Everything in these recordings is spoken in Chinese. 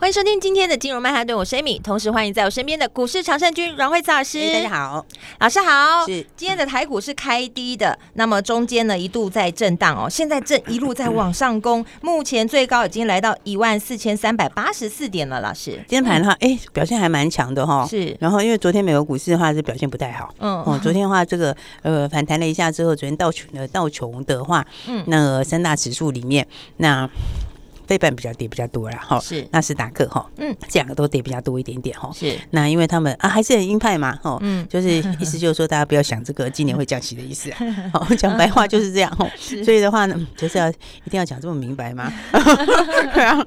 欢迎收听今天的金融曼哈顿，我是 Amy，同时欢迎在我身边的股市常胜军阮惠慈老师。大家好，老师好。是今天的台股是开低的，那么中间呢一度在震荡哦，现在正一路在往上攻，目前最高已经来到一万四千三百八十四点了。老师，今天盘的话，哎、欸，表现还蛮强的哈。是，然后因为昨天美国股市的话是表现不太好，嗯，哦，昨天的话这个呃反弹了一下之后，昨天道琼的道琼的话，嗯，那个三大指数里面那。费半比较跌比较多了哈，是。纳斯达克哈，嗯，这两个都跌比较多一点点哈，是。那因为他们啊还是很鹰派嘛，哈，嗯，就是意思就是说大家不要想这个今年会降息的意思，好讲白话就是这样哈，所以的话呢，就是要一定要讲这么明白吗？对啊，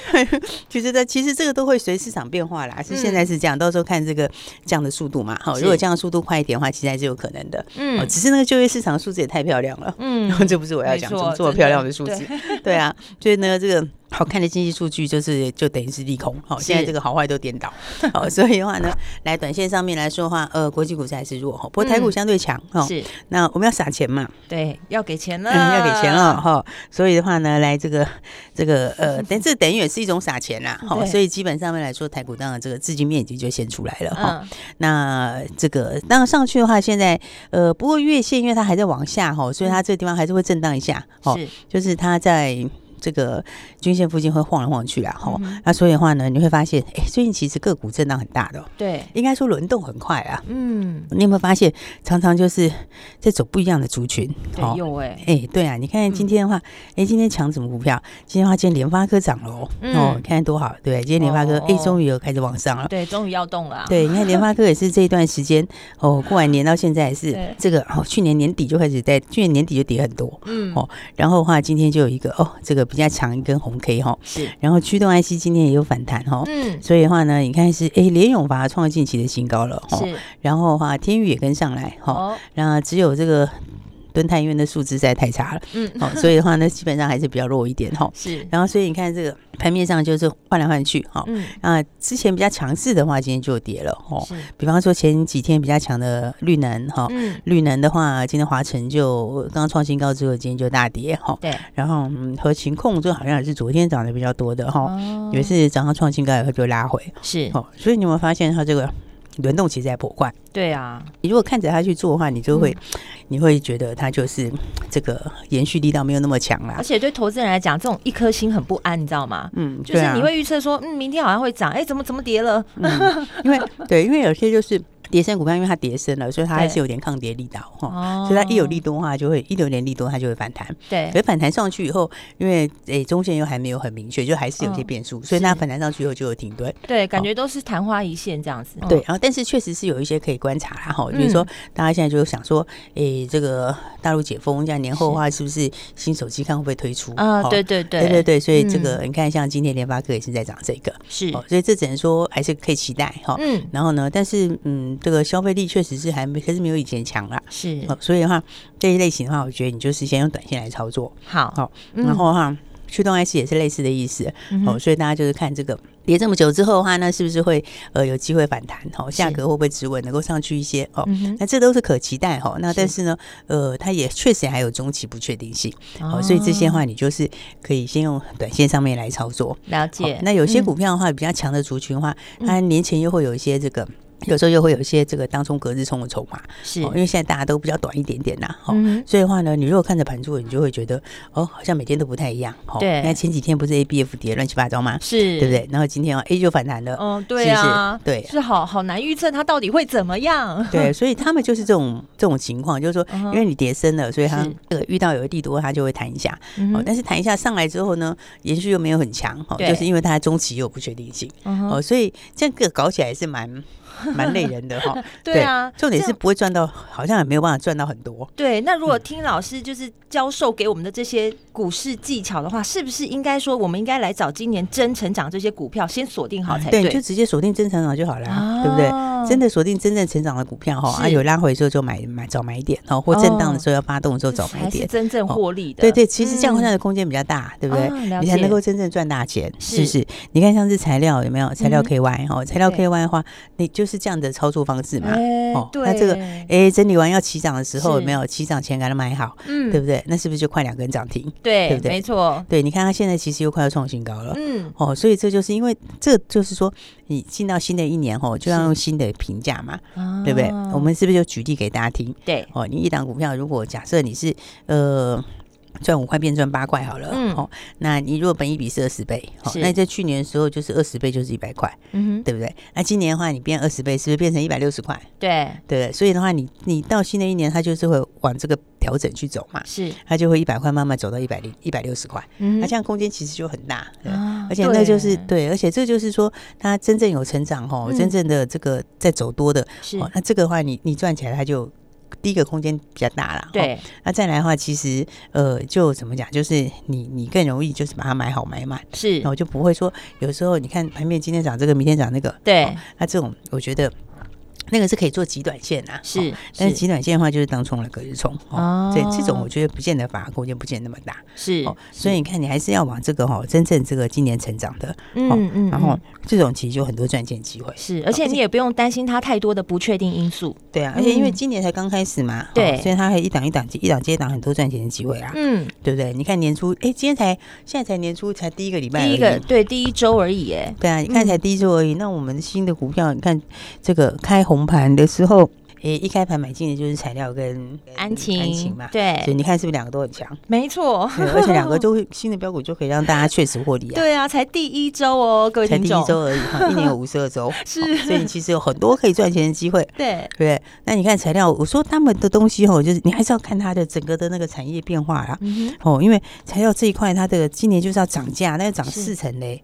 其其实这个都会随市场变化啦，是现在是这样，到时候看这个降的速度嘛，好，如果降的速度快一点的话，其实还是有可能的，嗯，只是那个就业市场数字也太漂亮了，嗯，这不是我要讲，怎么这么漂亮的数字？对啊，所以呢。那这个好看的经济数据就是就等于是利空，好，现在这个好坏都颠倒，好，所以的话呢，来短线上面来说的话，呃，国际股市还是弱哈，不过台股相对强哈，是，那我们要撒钱嘛，对，要给钱了，要给钱了哈，所以的话呢，来这个这个呃，等这等于也是一种撒钱啦，好，所以基本上面来说，台股当然这个资金面积就先出来了哈，那这个当然上去的话，现在呃，不过月线因为它还在往下哈，所以它这个地方还是会震荡一下，是，就是它在。这个均线附近会晃来晃去啊，哈、嗯，那所以的话呢，你会发现，哎，最近其实个股震荡很大的，对，应该说轮动很快啊，嗯，你有没有发现，常常就是在走不一样的族群，哦，有哎，哎，对啊，你看今天的话，哎、嗯，今天抢什么股票？今天的话，今天联发科涨了哦，嗯、哦，看看多好，对，今天联发科，哎、哦，终于有开始往上了，对，终于要动了，对，你看联发科也是这一段时间，哦，过完年到现在也是这个，哦，去年年底就开始在，去年年底就跌很多，嗯，哦，然后的话，今天就有一个，哦，这个。比较强一根红 K 哈，是，然后驱动 IC 今天也有反弹哈，嗯，所以的话呢，你看是哎，联永把它创近期的新高了哈，是，然后的话天宇也跟上来哈，然后只有这个。敦泰因为的数字实在太差了，嗯，好，所以的话呢，基本上还是比较弱一点哈。是，然后所以你看这个盘面上就是换来换去，哈，嗯，啊，之前比较强势的话，今天就跌了，哈。比方说前几天比较强的绿能，哈，嗯，绿能的话，今天华晨就刚创新高之后，今天就大跌，哈。对。然后嗯，合勤控就好像也是昨天涨得比较多的，哈，也是早上创新高以后就拉回，是，哦，所以你有没有发现它这个？轮动其实还颇快，对啊，你如果看着他去做的话，你就会，嗯、你会觉得他就是这个延续力道没有那么强啦。而且对投资人来讲，这种一颗心很不安，你知道吗？嗯，就是你会预测说，嗯，明天好像会涨，哎、欸，怎么怎么跌了？嗯、因为对，因为有些就是。跌升股票，因为它跌升了，所以它还是有点抗跌力道哈。哦、所以它一有利多的话，就会一有点利多，它就会反弹。对，可是反弹上去以后，因为诶、欸、中线又还没有很明确，就还是有些变数，哦、所以它反弹上去以后就有停顿。对，感觉都是昙花一现这样子。哦、对，然后但是确实是有一些可以观察啦哈，就是说大家现在就想说，诶、欸、这个大陆解封，这样年后的话是不是新手机看会不会推出啊？对对对，对对对，所以这个你看，像今天联发科也是在涨这个，是，所以这只能说还是可以期待哈。嗯，然后呢，但是嗯，这个消费力。确实是还没，可是没有以前强了。是，所以的话，这一类型的话，我觉得你就是先用短线来操作。好，好，然后哈，驱动 IC 也是类似的意思。哦，所以大家就是看这个跌这么久之后的话，那是不是会呃有机会反弹？哦，价格会不会止稳，能够上去一些？哦，那这都是可期待哈。那但是呢，呃，它也确实还有中期不确定性。哦，所以这些的话，你就是可以先用短线上面来操作。了解。那有些股票的话，比较强的族群的话，它年前又会有一些这个。有时候又会有一些这个当冲隔日冲的筹码，是，因为现在大家都比较短一点点呐，哈，所以的话呢，你如果看着盘柱，你就会觉得哦，好像每天都不太一样，对。你看前几天不是 A B F 跌乱七八糟吗？是，对不对？然后今天哦 A 就反弹了，嗯，对啊，对，是好好难预测它到底会怎么样。对，所以他们就是这种这种情况，就是说，因为你跌深了，所以它这个遇到有利多，它就会弹一下，哦，但是弹一下上来之后呢，延续又没有很强，哦，就是因为它中期又有不确定性，哦，所以这个搞起来是蛮。蛮累人的哈。对啊，重点是不会赚到，好像也没有办法赚到很多。对，那如果听老师就是教授给我们的这些股市技巧的话，是不是应该说我们应该来找今年真成长这些股票先锁定好才对？对，就直接锁定真成长就好了，对不对？真的锁定真正成长的股票哈，啊，有拉回的时候就买买早买点哦，或震荡的时候要发动的时候早买点，真正获利的。对对，其实这样的空间比较大，对不对？你才能够真正赚大钱，是不是？你看像是材料有没有？材料 KY 哈，材料 KY 的话，你就是这样的操作方式嘛。哦，那这个哎整理完要起涨的时候有没有？起涨前给它买好，嗯，对不对？那是不是就快两根涨停？对，对不对？没错。对，你看它现在其实又快要创新高了，嗯，哦，所以这就是因为这就是说，你进到新的一年后就要用新的评价嘛，对不对？我们是不是就举例给大家听？对，哦，你一档股票如果假设你是呃。赚五块变赚八块好了，嗯，哦，那你如果本一比是二十倍，好，那在去年的时候就是二十倍就是一百块，嗯哼，对不对？那今年的话，你变二十倍，是不是变成一百六十块？对，对，所以的话，你你到新的一年，它就是会往这个调整去走嘛，是，它就会一百块慢慢走到一百零一百六十块，嗯，那这样空间其实就很大，对，而且那就是对，而且这就是说它真正有成长哦，真正的这个在走多的，是，那这个的话你你赚起来它就。第一个空间比较大了，对。那再来的话，其实呃，就怎么讲，就是你你更容易就是把它买好买满，是。然后就不会说有时候你看盘面今天涨这个，明天涨那个，对。那这种我觉得。那个是可以做极短线啊，是，但是极短线的话就是当冲了隔日冲哦，对，这种我觉得不见得反而空间不见那么大，是，所以你看你还是要往这个哈，真正这个今年成长的，嗯嗯，然后这种其实就很多赚钱机会，是，而且你也不用担心它太多的不确定因素，对啊，而且因为今年才刚开始嘛，对，所以它还一档一档接一档接档很多赚钱的机会啊，嗯，对不对？你看年初，哎，今天才现在才年初才第一个礼拜，第一个对第一周而已，哎，对啊，你看才第一周而已，那我们新的股票，你看这个开红。盘的时候。诶，一开盘买进的就是材料跟安晴，安晴嘛，对，所以你看是不是两个都很强？没错，而且两个都会新的标股就可以让大家确实获利啊。对啊，才第一周哦，各位，才第一周而已哈，一年有五十二周，是，所以其实有很多可以赚钱的机会。对，对。那你看材料，我说他们的东西哦，就是你还是要看它的整个的那个产业变化啦。哦，因为材料这一块，它的今年就是要涨价，那要涨四成嘞。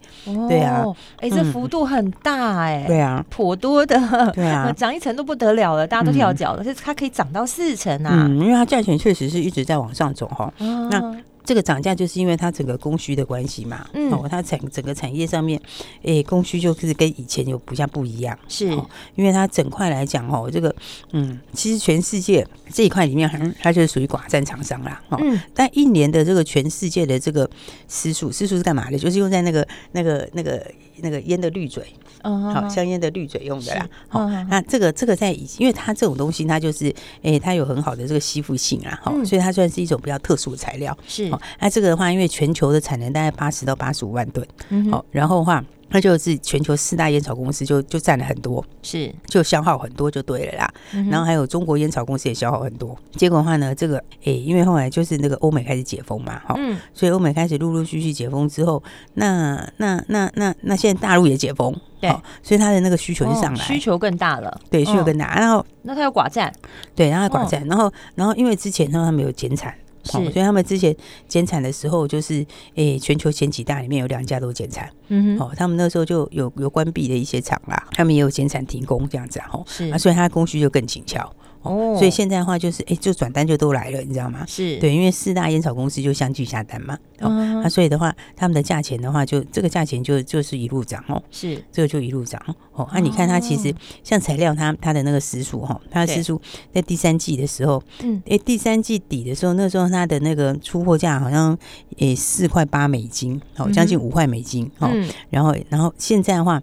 对啊，哎，这幅度很大哎。对啊，颇多的。对啊，涨一层都不得了了，大家。都跳脚了，就是它可以涨到四成啊！嗯，因为它价钱确实是一直在往上走哈。哦、那这个涨价就是因为它整个供需的关系嘛。嗯，哦，它产整个产业上面，诶、欸，供需就是跟以前有不像不一样。是，因为它整块来讲哦，这个嗯，其实全世界这一块里面，它就是属于寡占厂商啦。哦，嗯、但一年的这个全世界的这个私数，私数是干嘛的？就是用在那个那个那个那个烟的滤嘴。好，香烟的滤嘴用的啦。好，那这个这个在，因为它这种东西，它就是，哎，它有很好的这个吸附性啊，好，所以它算是一种比较特殊的材料。是，那这个的话，因为全球的产能大概八十到八十五万吨，好，然后的话。那就是全球四大烟草公司就就占了很多，是就消耗很多就对了啦。嗯、然后还有中国烟草公司也消耗很多。结果的话呢，这个诶、欸，因为后来就是那个欧美开始解封嘛，哈，嗯，所以欧美开始陆陆续续解封之后，那那那那那现在大陆也解封，对，所以它的那个需求就上来，哦、需求更大了，对，需求更大。哦、然后那它有寡占，对，然后寡占，然后然后因为之前呢，他们有减产。所以他们之前减产的时候，就是诶、欸，全球前几大里面有两家都减产，嗯哼，哦，他们那时候就有有关闭的一些厂啦，他们也有减产停工这样子，吼，是。啊，所以它的供需就更紧俏。哦，所以现在的话就是，哎，就转单就都来了，你知道吗？是。对，因为四大烟草公司就相继下单嘛。哦，那所以的话，他们的价钱的话，就这个价钱就就是一路涨哦。是，这个就一路涨哦。那你看它其实像材料，它它的那个时数哈，它的时数在第三季的时候，嗯，哎，第三季底的时候，那时候它的那个出货价好像诶四块八美金，哦，将近五块美金，哦，然后然后现在的话，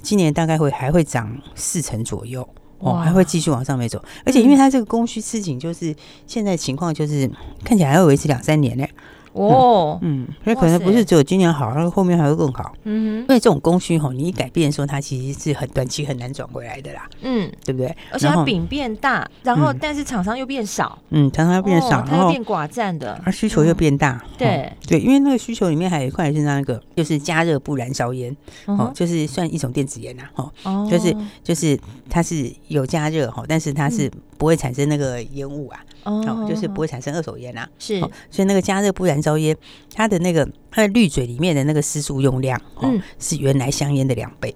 今年大概会还会涨四成左右。哦，还会继续往上面走，而且因为它这个供需吃紧，就是现在情况就是看起来还会维持两三年呢。哦，嗯，所以可能不是只有今年好，然后后面还会更好。嗯，因为这种供需吼，你一改变的时候，它其实是很短期很难转回来的啦。嗯，对不对？而且它饼变大，然后但是厂商又变少。嗯，厂商又变少，它又变寡占的，而需求又变大。对对，因为那个需求里面还有一块是那个，就是加热不燃烧烟，哦，就是算一种电子烟呐，哦，就是就是它是有加热哈，但是它是不会产生那个烟雾啊。哦，就是不会产生二手烟啊，是，所以那个加热不燃烧烟，它的那个它的滤嘴里面的那个湿素用量，嗯，是原来香烟的两倍，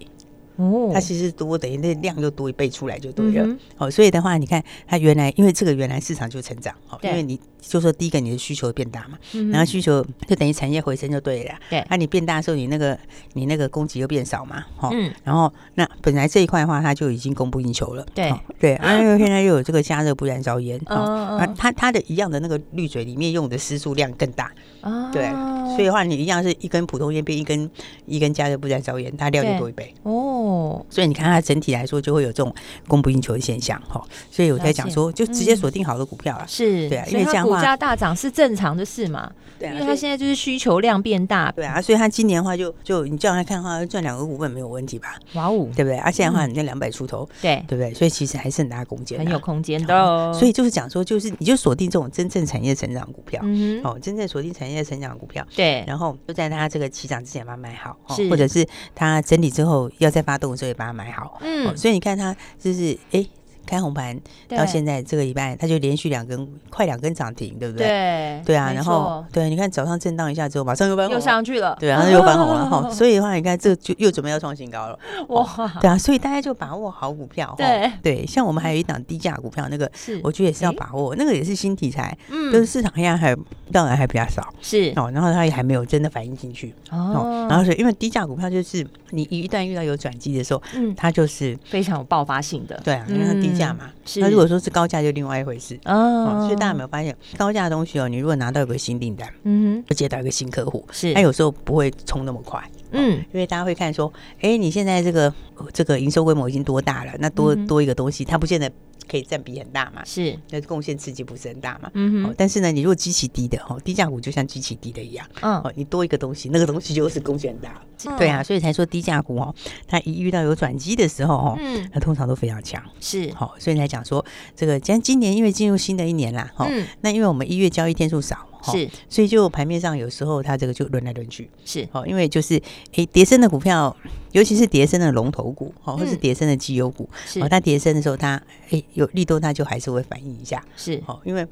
哦，它其实多等于那量又多一倍出来就对了。嗯、哦，所以的话，你看它原来因为这个原来市场就成长，哦，因为你就说第一个你的需求变大嘛，嗯、然后需求就等于产业回升就对了。对，那、啊、你变大的时候，你那个你那个供给又变少嘛，哦，嗯、然后那本来这一块的话，它就已经供不应求了。对、哦、对，啊，因为现在又有这个加热不燃烧烟，哦，啊，它它的一样的那个滤嘴里面用的湿数量更大，哦，对，所以的话你一样是一根普通烟变一根一根加热不燃烧烟，它量就多一倍。哦，所以你看它整体来说就会有这种供不应求的现象，哈，所以我在讲说，就直接锁定好的股票啊，是对啊，因为这样股价大涨是正常的事嘛，对啊，因为它现在就是需求量变大，对啊，所以它今年的话就就你这样来看的话，赚两个股本没有问题吧？哇哦，对不对？啊，现在的话你那两百出头，对。对不对？所以其实还是很大空间，很有空间的。所以就是讲说，就是你就锁定这种真正产业成长股票，哦，真正锁定产业成长股票，对，然后就在它这个起涨之前把它买好，或者是它整理之后要再发动的时候也把它买好，嗯，所以你看它就是哎。开红盘到现在这个礼拜，它就连续两根快两根涨停，对不对？对对啊，然后对，你看早上震荡一下之后，马上又翻红，又上去了，对啊，又翻红了哈。所以的话，你看这就又准备要创新高了，哇！对啊，所以大家就把握好股票，对对。像我们还有一档低价股票，那个我觉得也是要把握，那个也是新题材，嗯，就是市场现在还当然还比较少，是哦，然后它也还没有真的反映进去哦。然后是因为低价股票就是你一旦遇到有转机的时候，嗯，它就是非常有爆发性的，对啊，因为它低价嘛，那如果说是高价，就另外一回事哦。所以大家有没有发现，高价的东西哦，你如果拿到一个新订单，嗯哼，接到一个新客户，是，它有时候不会冲那么快，嗯，因为大家会看说，哎，你现在这个这个营收规模已经多大了？那多多一个东西，它不见得。可以占比很大嘛？是，那贡献刺激不是很大嘛？嗯哼。但是呢，你如果基期低的哦，低价股就像基期低的一样，嗯，哦，你多一个东西，那个东西就是贡献很大。对啊，所以才说低价股哦，它一遇到有转机的时候哦，嗯，它通常都非常强。是，好，所以才讲说这个，既然今年因为进入新的一年啦，哈，那因为我们一月交易天数少。是，所以就盘面上有时候它这个就轮来轮去，是。哦，因为就是诶，跌升的股票，尤其是跌升的龙头股，哦，或是跌升的绩优股，哦，它跌升的时候，它诶有利多，它就还是会反应一下，是。哦，因为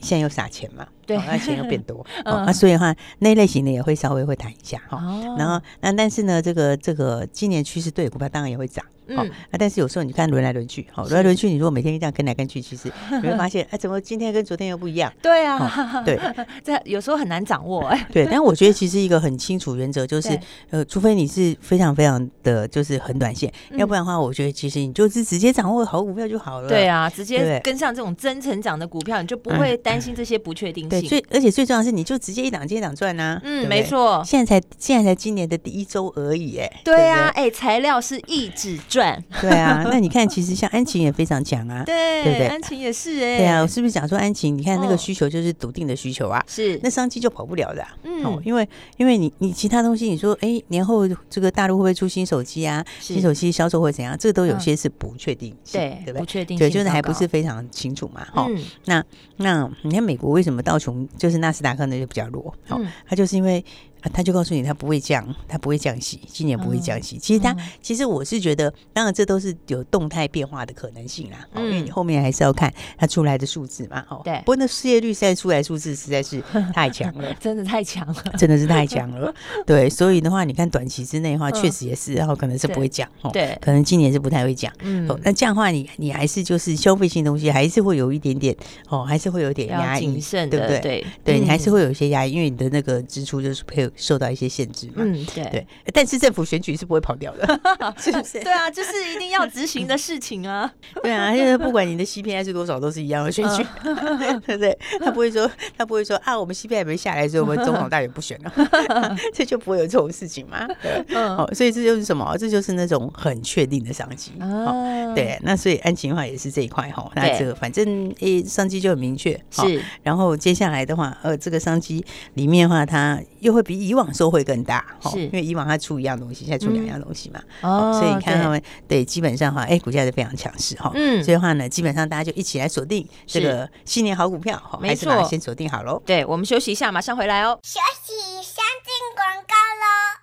现在又撒钱嘛，对，那钱又变多，哦，那所以的话，那一类型的也会稍微会谈一下哈，然后那但是呢，这个这个今年趋势对股票当然也会涨。嗯，啊，但是有时候你看轮来轮去，好，轮来轮去，你如果每天这样跟来跟去，其实你会发现，哎，怎么今天跟昨天又不一样？对啊，对，这有时候很难掌握，哎，对。但我觉得其实一个很清楚原则就是，呃，除非你是非常非常的就是很短线，要不然的话，我觉得其实你就是直接掌握好股票就好了。对啊，直接跟上这种真成长的股票，你就不会担心这些不确定性。对，最而且最重要的是，你就直接一档接一档赚啊。嗯，没错。现在才现在才今年的第一周而已，哎。对啊，哎，材料是一直赚。对啊。那你看，其实像安琪也非常强啊，对，对不对？安琪也是哎，对啊，我是不是讲说安琪？你看那个需求就是笃定的需求啊，是那商机就跑不了的，嗯，因为因为你你其他东西，你说哎，年后这个大陆会不会出新手机啊？新手机销售会怎样？这个都有些是不确定，对，对不对？不确定，对，就是还不是非常清楚嘛，哈。那那你看美国为什么道琼就是纳斯达克呢就比较弱？哦，它就是因为。他就告诉你，他不会降，他不会降息，今年不会降息。其实他，其实我是觉得，当然这都是有动态变化的可能性啦。因为你后面还是要看它出来的数字嘛。哦，对。不过那失业率现在出来数字实在是太强了，真的太强了，真的是太强了。对，所以的话，你看短期之内的话，确实也是，然后可能是不会降。哦对，可能今年是不太会降。嗯。那这样的话，你你还是就是消费性东西还是会有一点点哦，还是会有点压抑，对不对？对，对你还是会有一些压抑，因为你的那个支出就是配合。受到一些限制嘛，嗯，对对，但是政府选举是不会跑掉的，是不是？对啊，就是一定要执行的事情啊。对啊，现在不管你的 CPI 是多少，都是一样的选举，对不对？他不会说，他不会说啊，我们 CPI 没下来，所以我们总统大选不选了，这就不会有这种事情嘛。嗯，好，所以这就是什么？这就是那种很确定的商机。哦，对，那所以安情的话也是这一块哈。那这个反正诶，商机就很明确是。然后接下来的话，呃，这个商机里面的话，它又会比。以往收会更大，是因为以往它出一样东西，现在出两样东西嘛，哦，所以你看他们对基本上哈，哎，股价是非常强势哈，嗯，所以的话呢，基本上大家就一起来锁定这个新年好股票，好，没错，先锁定好喽。对，我们休息一下，马上回来哦。休息，先进广告喽。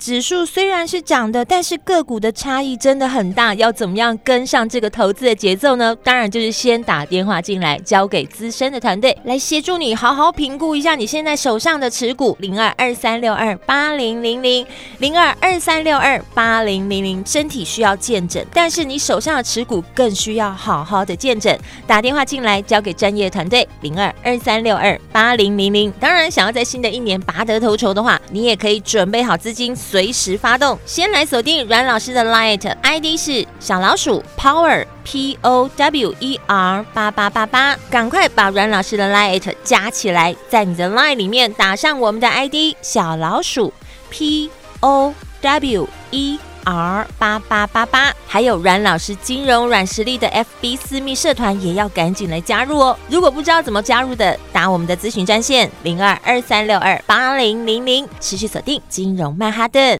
指数虽然是涨的，但是个股的差异真的很大，要怎么样跟上这个投资的节奏呢？当然就是先打电话进来，交给资深的团队来协助你好好评估一下你现在手上的持股，零二二三六二八零零零零二二三六二八零零零，身体需要健诊，但是你手上的持股更需要好好的健诊，打电话进来交给专业团队，零二二三六二八零零零。当然，想要在新的一年拔得头筹的话，你也可以准备好资金，随时发动。先来锁定阮老师的 Light ID 是小老鼠 Power P O W E R 八八八八，赶快把阮老师的 Light 加起来，在你的 Line 里面打上我们的 ID 小老鼠 P O W E R 八八八八，还有阮老师金融软实力的 FB 私密社团也要赶紧来加入哦。如果不知道怎么加入的，打我们的咨询专线零二二三六二八零零零，持续锁定金融曼哈顿。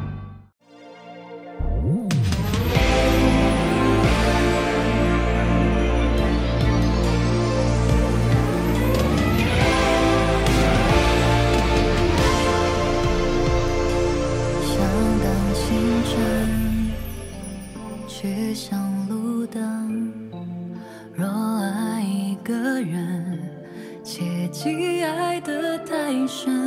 一瞬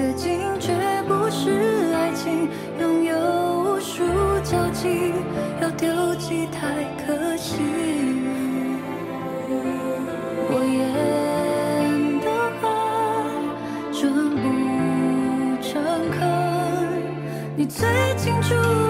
决定绝不是爱情拥有无数交集要丢弃太可惜。我演的恨真不诚恳你最清楚。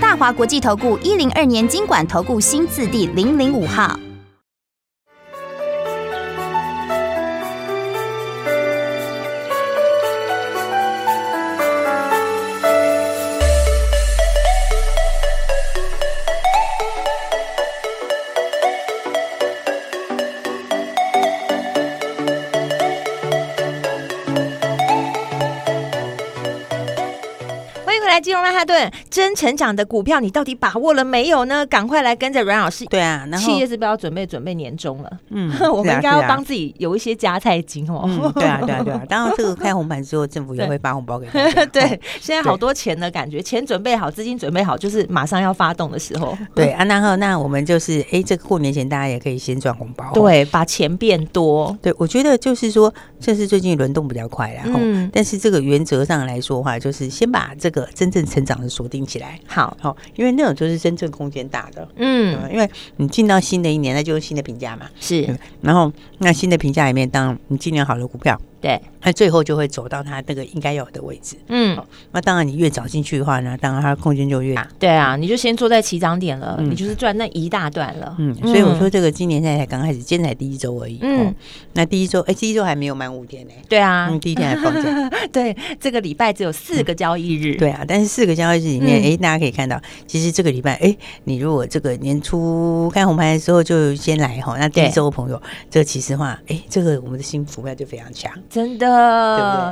大华国际投顾一零二年金管投顾新字第零零五号。欢迎回来金融曼哈顿真成长的股票，你到底把握了没有呢？赶快来跟着阮老师。对啊，然后企业是不是要准备准备年终了？嗯，我们应该要帮自己有一些加菜金哦。嗯，对啊，对啊，对啊。当然，这个开红盘之后，政府也会发红包给大家。对，现在好多钱的感觉，钱准备好，资金准备好，就是马上要发动的时候。对啊，然后那我们就是，哎，这个过年前大家也可以先赚红包。对，把钱变多。对，我觉得就是说，这是最近轮动比较快然后。但是这个原则上来说的话，就是先把这个真正成长的锁定起来，好好，因为那种就是真正空间大的，嗯，因为你进到新的一年，那就是新的评价嘛，是，然后那新的评价里面，当你今年好的股票。对，那最后就会走到它那个应该有的位置。嗯，那当然你越早进去的话呢，当然它的空间就越大。对啊，你就先坐在起涨点了，你就是赚那一大段了。嗯，所以我说这个今年现在才刚开始，今天才第一周而已。嗯，那第一周，哎，第一周还没有满五天呢。对啊，第一天还放假。对，这个礼拜只有四个交易日。对啊，但是四个交易日里面，哎，大家可以看到，其实这个礼拜，哎，你如果这个年初看红盘的时候就先来哈，那第一周的朋友，这个其实话，哎，这个我们的新股票就非常强，真的。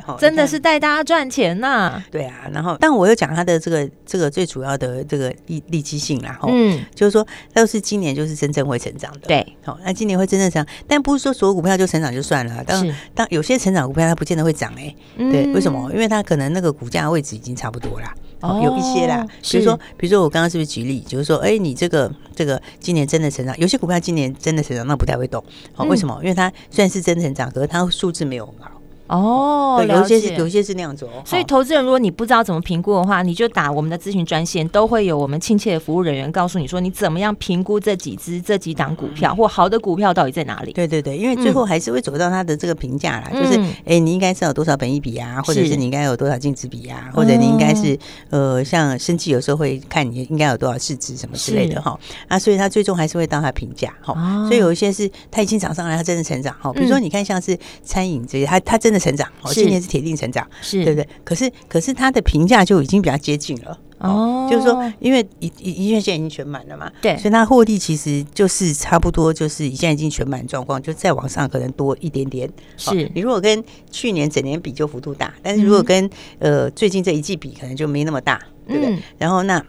对不对？真的是带大家赚钱呐、啊！对啊，然后，但我又讲它的这个这个最主要的这个利利基性啦，哈，嗯，就是说，都是今年就是真正会成长的，对，好，那今年会真正成长，但不是说所有股票就成长就算了，当是当有些成长股票它不见得会涨哎、欸，嗯、对，为什么？因为它可能那个股价位置已经差不多啦，哦，有一些啦，比如说，比如说我刚刚是不是举例，就是说，哎，你这个这个今年真的成长，有些股票今年真的成长，那不太会动，好，为什么？因为它虽然是真的成长，可是它数字没有很好。哦，有些是有些是那样子哦。所以投资人，如果你不知道怎么评估的话，你就打我们的咨询专线，都会有我们亲切的服务人员告诉你说，你怎么样评估这几只、这几档股票或好的股票到底在哪里？对对对，因为最后还是会走到它的这个评价啦，就是哎，你应该是有多少本益比啊，或者是你应该有多少净值比啊，或者你应该是呃，像生气有时候会看你应该有多少市值什么之类的哈。那，所以它最终还是会到它评价哈。所以有一些是它已经涨上来，它真的成长哈。比如说你看像是餐饮这些，它它真的成长，哦，今年。是铁定成长，是对不对？可是，可是它的评价就已经比较接近了哦。就是说，因为医医医院现在已经全满了嘛，对，所以它获利其实就是差不多，就是现在已经全满状况，就再往上可能多一点点。是你如果跟去年整年比，就幅度大；但是如果跟呃最近这一季比，可能就没那么大，对不对？然后那。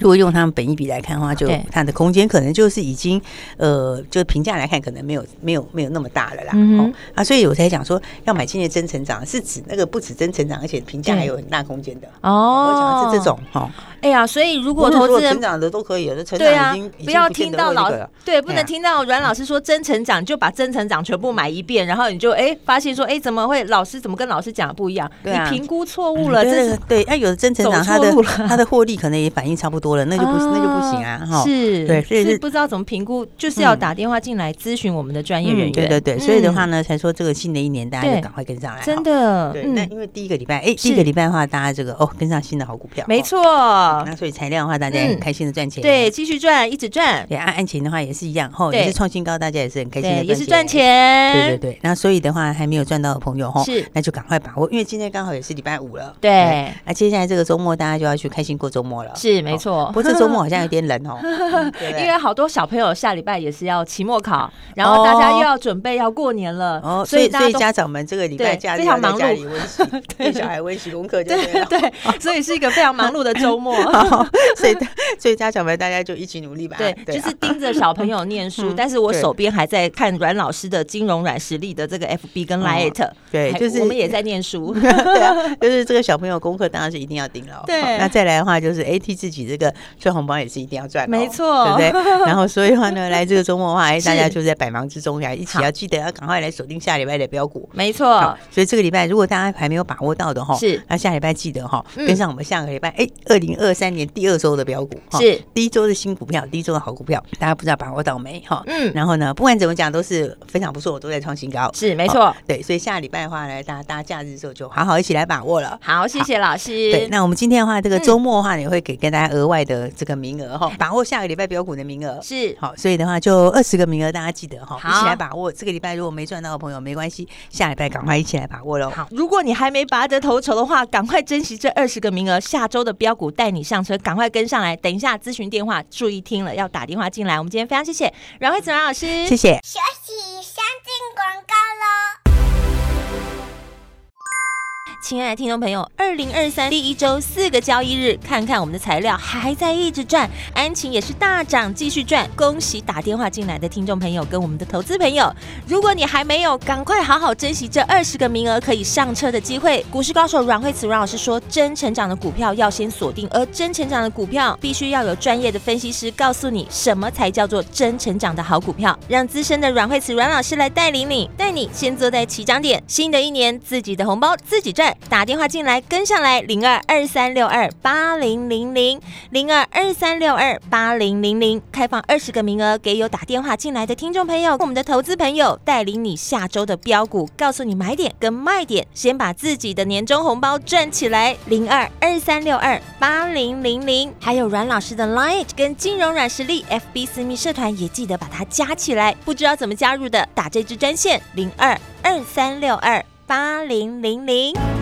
如果用他们本一比来看的话，就它的空间可能就是已经呃，就评价来看，可能没有没有没有那么大了啦。嗯、哦啊，所以我才讲说要买今年真成长，是指那个不止真成长，而且评价还有很大空间的。哦，我讲的是这种哈。哦哎呀，所以如果投资人成长的都可以，成长已经不要听到老对，不能听到阮老师说真成长就把真成长全部买一遍，然后你就哎发现说哎怎么会老师怎么跟老师讲的不一样？你评估错误了，这是对。哎，有的真成长，他的他的获利可能也反应差不多了，那就不那就不行啊！哈，是，对，所以是不知道怎么评估，就是要打电话进来咨询我们的专业人员。对对对，所以的话呢，才说这个新的一年大家就赶快跟上来。真的，对，那因为第一个礼拜，哎，第一个礼拜的话，大家这个哦跟上新的好股票，没错。错。那所以材料的话，大家很开心的赚钱。对，继续赚，一直赚。对，按按钱的话也是一样，吼，也是创新高，大家也是很开心的，也是赚钱。对对对。那所以的话，还没有赚到的朋友，吼，是，那就赶快把握，因为今天刚好也是礼拜五了。对。那接下来这个周末，大家就要去开心过周末了。是，没错。不过这周末好像有点冷哦，因为好多小朋友下礼拜也是要期末考，然后大家又要准备要过年了，哦，所以所以家长们这个礼拜假日非常忙碌，对小孩温习功课，对对，所以是一个非常忙碌的周末，所以所以家长们大家就一起努力吧，对，就是盯着小朋友念书，但是我手边还在看阮老师的金融软实力的这个 FB 跟 Lite，对，就是我们也在念书，对啊，就是这个小朋友功课当然是一定要盯了，对，那再来的话就是 AT 自己这个赚红包也是一定要赚，没错，对不对？然后所以的话呢，来这个周末的话，哎，大家就在百忙之中呀，一起要记得要赶快来锁定下礼拜的标股，没错。所以这个礼拜如果大家还没有把握到的哈，是，那下礼拜记得哈，跟上我们下个礼拜，哎，二零二三年第二周的标股，是第一周的新股票，第一周的好股票，大家不知道把握到没哈？嗯，然后呢，不管怎么讲都是非常不错，我都在创新高，是没错。对，所以下礼拜的话呢，大家大家假日的时候就好好一起来把握了。好，谢谢老师。对，那我们今天的话，这个周末的话也会给跟大家额外的这个名额哈，把握下个礼拜标股的名额是好，所以的话就二十个名额，大家记得哈，一起来把握。这个礼拜如果没赚到的朋友没关系，下礼拜赶快一起来把握喽。好，如果你还没拔得头筹的话，赶快珍惜这二十个名额，下周的标股带你上车，赶快跟上来。等一下咨询电话注意听了，要打电话进来。我们今天非常谢谢阮慧子阮老师，谢谢。休息，先进广告喽。亲爱的听众朋友，二零二三第一周四个交易日，看看我们的材料还在一直赚，安勤也是大涨继续赚。恭喜打电话进来的听众朋友跟我们的投资朋友，如果你还没有，赶快好好珍惜这二十个名额可以上车的机会。股市高手阮惠慈阮老师说，真成长的股票要先锁定，而真成长的股票必须要有专业的分析师告诉你什么才叫做真成长的好股票。让资深的阮惠慈阮老师来带领你，带你先坐在起涨点。新的一年，自己的红包自己赚。打电话进来跟上来，零二二三六二八零零零零二二三六二八零零零，开放二十个名额给有打电话进来的听众朋友，我们的投资朋友带领你下周的标股，告诉你买点跟卖点，先把自己的年终红包赚起来，零二二三六二八零零零，还有阮老师的 Line 跟金融软实力 FB 私密社团也记得把它加起来，不知道怎么加入的，打这支专线零二二三六二八零零零。